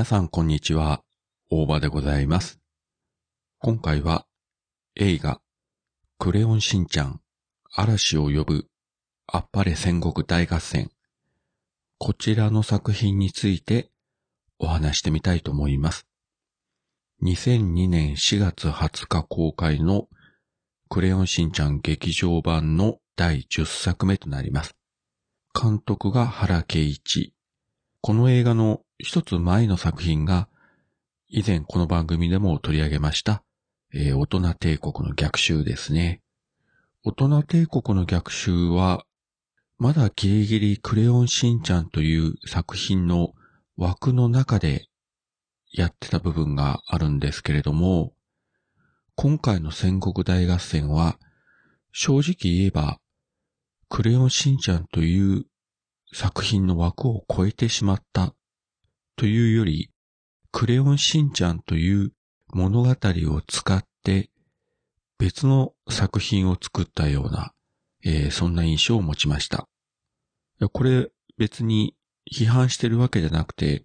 皆さんこんにちは、大場でございます。今回は映画、クレヨンしんちゃん、嵐を呼ぶ、あっぱれ戦国大合戦。こちらの作品についてお話してみたいと思います。2002年4月20日公開のクレヨンしんちゃん劇場版の第10作目となります。監督が原敬一。この映画の一つ前の作品が、以前この番組でも取り上げました、えー大人帝国の逆襲ですね。大人帝国の逆襲は、まだギリギリクレヨンしんちゃんという作品の枠の中でやってた部分があるんですけれども、今回の戦国大合戦は、正直言えば、クレヨンしんちゃんという作品の枠を超えてしまったというより、クレヨンしんちゃんという物語を使って別の作品を作ったような、えーそんな印象を持ちました。これ別に批判してるわけじゃなくて、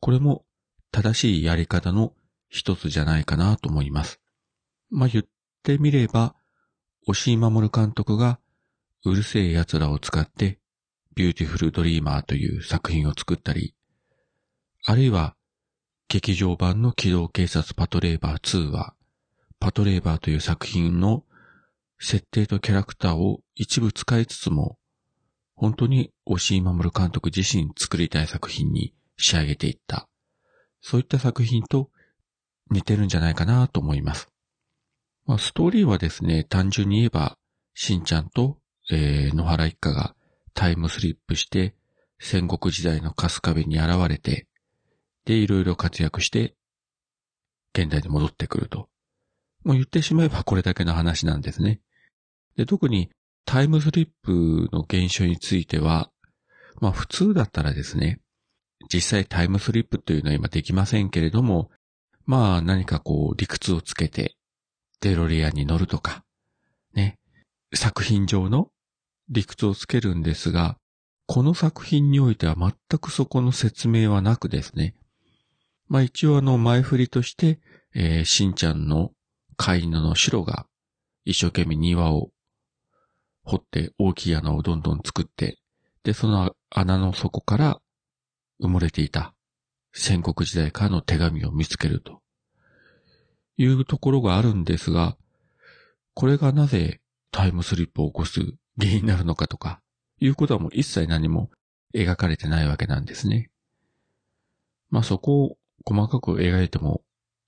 これも正しいやり方の一つじゃないかなと思います。まあ、言ってみれば、押井守監督がうる星やつらを使ってビューティフルドリーマーという作品を作ったり、あるいは劇場版の機動警察パトレイバー2は、パトレイバーという作品の設定とキャラクターを一部使いつつも、本当に押井守監督自身作りたい作品に仕上げていった。そういった作品と似てるんじゃないかなと思います。まあ、ストーリーはですね、単純に言えば、しんちゃんと、えー野原一家がタイムスリップして、戦国時代の春日部に現れて、で、いろいろ活躍して、現代に戻ってくると。もう言ってしまえばこれだけの話なんですね。で、特にタイムスリップの現象については、まあ普通だったらですね、実際タイムスリップというのは今できませんけれども、まあ何かこう理屈をつけて、デロリアンに乗るとか、ね、作品上の理屈をつけるんですが、この作品においては全くそこの説明はなくですね。まあ一応あの前振りとして、えーしんちゃんの飼い犬のシロが一生懸命庭を掘って大きい穴をどんどん作って、で、その穴の底から埋もれていた戦国時代からの手紙を見つけるというところがあるんですが、これがなぜタイムスリップを起こす原因になるのかとか、いうことはもう一切何も描かれてないわけなんですね。まあそこを細かく描いても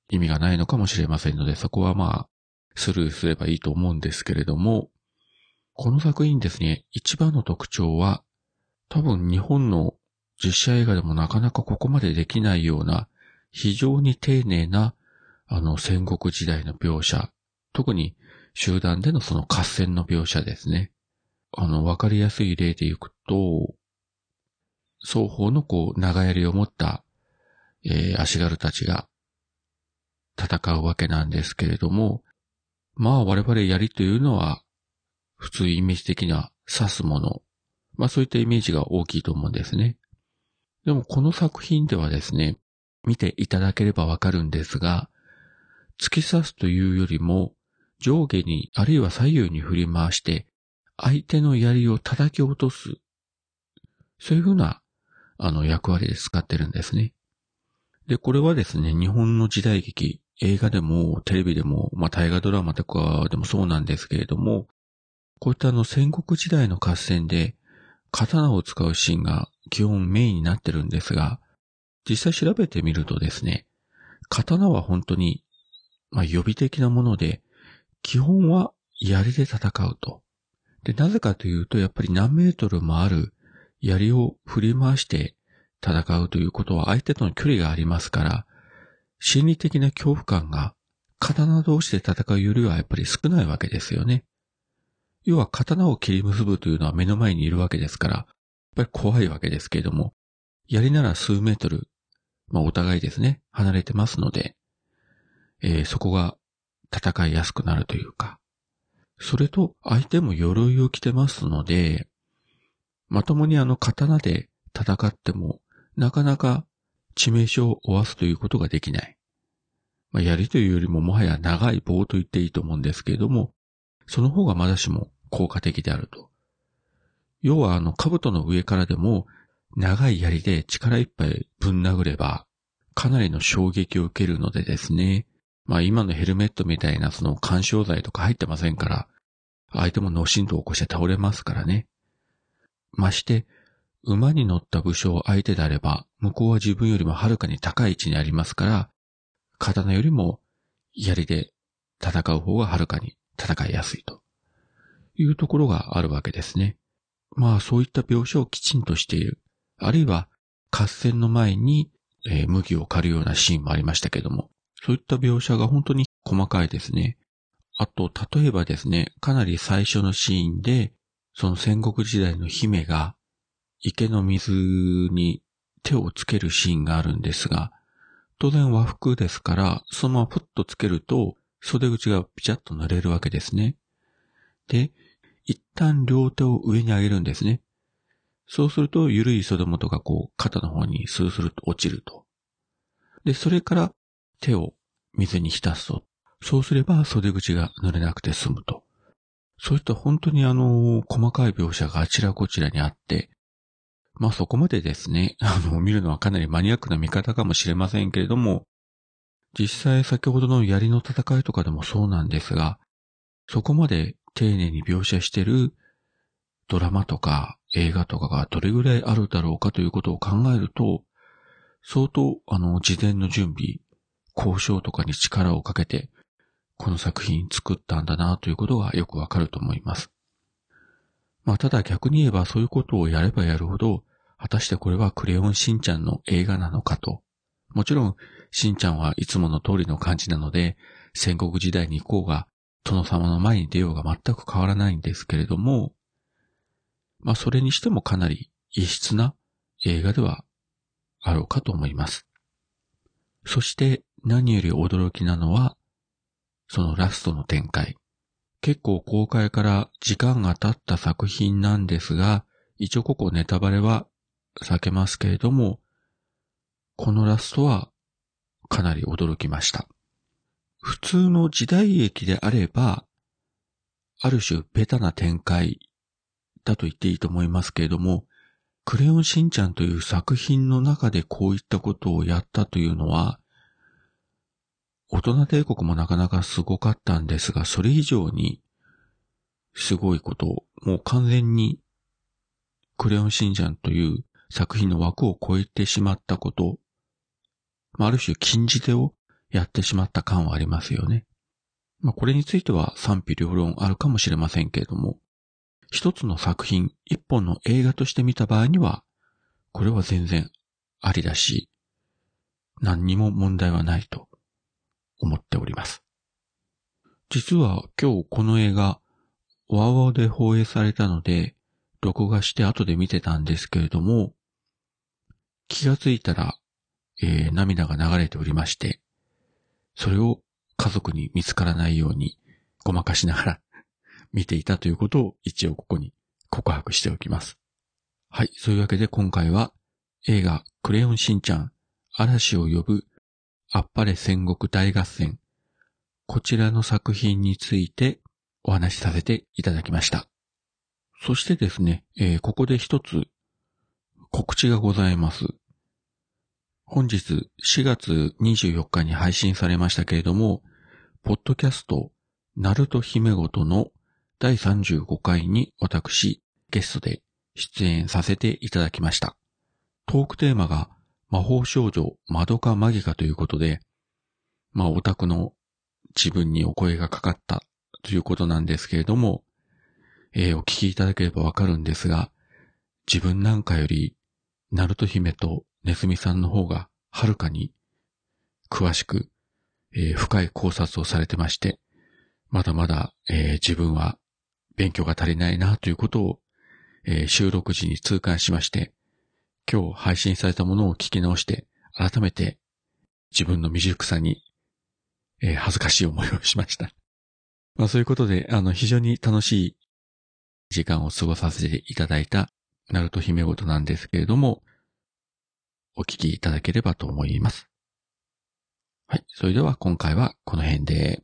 意味がないのかもしれませんので、そこはまあスルーすればいいと思うんですけれども、この作品ですね、一番の特徴は、多分日本の実写映画でもなかなかここまでできないような、非常に丁寧な、あの戦国時代の描写、特に集団でのその合戦の描写ですね。あの、わかりやすい例でいくと、双方のこう、長槍を持った、えー足軽たちが戦うわけなんですけれども、まあ我々槍というのは、普通イメージ的には刺すもの。まあそういったイメージが大きいと思うんですね。でもこの作品ではですね、見ていただければわかるんですが、突き刺すというよりも、上下にあるいは左右に振り回して、相手の槍を叩き落とす。そういうふうな、あの、役割で使ってるんですね。で、これはですね、日本の時代劇、映画でも、テレビでも、まあ、大河ドラマとかでもそうなんですけれども、こういったあの、戦国時代の合戦で、刀を使うシーンが基本メインになってるんですが、実際調べてみるとですね、刀は本当に、まあ、予備的なもので、基本は槍で戦うと。で、なぜかというと、やっぱり何メートルもある槍を振り回して戦うということは相手との距離がありますから、心理的な恐怖感が刀同士で戦うよりはやっぱり少ないわけですよね。要は刀を切り結ぶというのは目の前にいるわけですから、やっぱり怖いわけですけれども、槍なら数メートル、まあお互いですね、離れてますので、えーそこが戦いやすくなるというか、それと相手も鎧を着てますので、まともにあの刀で戦っても、なかなか致命傷を負わすということができない。まあ、槍というよりももはや長い棒と言っていいと思うんですけれども、その方がまだしも効果的であると。要はあの、兜の上からでも、長い槍で力いっぱいぶん殴れば、かなりの衝撃を受けるのでですね。まあ今のヘルメットみたいなその干渉剤とか入ってませんから、相手も脳震盪を起こして倒れますからね。まして、馬に乗った武将相手であれば、向こうは自分よりもはるかに高い位置にありますから、刀よりも槍で戦う方がはるかに戦いやすいというところがあるわけですね。まあそういった描写をきちんとしている。あるいは合戦の前に、えー、麦を狩るようなシーンもありましたけども、そういった描写が本当に細かいですね。あと、例えばですね、かなり最初のシーンで、その戦国時代の姫が池の水に手をつけるシーンがあるんですが、当然和服ですから、そのままプッとつけると、袖口がピチャッと濡れるわけですね。で、一旦両手を上に上げるんですね。そうすると、緩い袖元がこう、肩の方にスースルと落ちると。で、それから手を水に浸すと。そうすれば袖口が濡れなくて済むと。そういった本当にあの、細かい描写があちらこちらにあって、まあそこまでですね、あの、見るのはかなりマニアックな見方かもしれませんけれども、実際先ほどの槍の戦いとかでもそうなんですが、そこまで丁寧に描写してるドラマとか映画とかがどれぐらいあるだろうかということを考えると、相当、あの、事前の準備、交渉とかに力をかけて、この作品作ったんだなということがよくわかると思います。まあ、ただ逆に言えばそういうことをやればやるほど、果たしてこれはクレヨンしんちゃんの映画なのかと。もちろん、しんちゃんはいつもの通りの感じなので、戦国時代に行こうが、殿様の前に出ようが全く変わらないんですけれども、まあそれにしてもかなり異質な映画ではあろうかと思います。そして何より驚きなのは、そのラストの展開。結構公開から時間が経った作品なんですが、一応ここネタバレは避けますけれども、このラストはかなり驚きました。普通の時代劇であれば、ある種ベタな展開だと言っていいと思いますけれども、クレヨンしんちゃんという作品の中でこういったことをやったというのは、大人帝国もなかなかすごかったんですが、それ以上にすごいことを、もう完全にクレヨンしんちゃんという作品の枠を超えてしまったこと、ある種禁じ手をやってしまった感はありますよね。まあ、これについては賛否両論あるかもしれませんけれども、一つの作品、一本の映画として見た場合には、これは全然ありだし、何にも問題はないと思っております。実は今日この映画、ワーワーで放映されたので、録画して後で見てたんですけれども、気がついたら、えー、涙が流れておりまして、それを家族に見つからないようにごまかしながら見ていたということを一応ここに告白しておきます。はい、そういうわけで今回は映画クレヨンしんちゃん嵐を呼ぶあっぱれ戦国大合戦。こちらの作品についてお話しさせていただきました。そしてですね、えー、ここで一つ告知がございます。本日4月24日に配信されましたけれども、ポッドキャスト、ナルト姫ごとの第35回に私、ゲストで出演させていただきました。トークテーマが魔法少女マドカマギカということで、まあオタクの自分にお声がかかったということなんですけれども、えー、お聞きいただければわかるんですが、自分なんかより、ナルト姫とネズミさんの方がはるかに詳しく、えー、深い考察をされてまして、まだまだ、えー、自分は勉強が足りないなということを、え、収録時に痛感しまして、今日配信されたものを聞き直して、改めて自分の未熟さに、えー、恥ずかしい思いをしました。まあそういうことで、あの、非常に楽しい時間を過ごさせていただいた、ナルト姫ごとなんですけれども、お聞きいただければと思います。はい。それでは今回はこの辺で。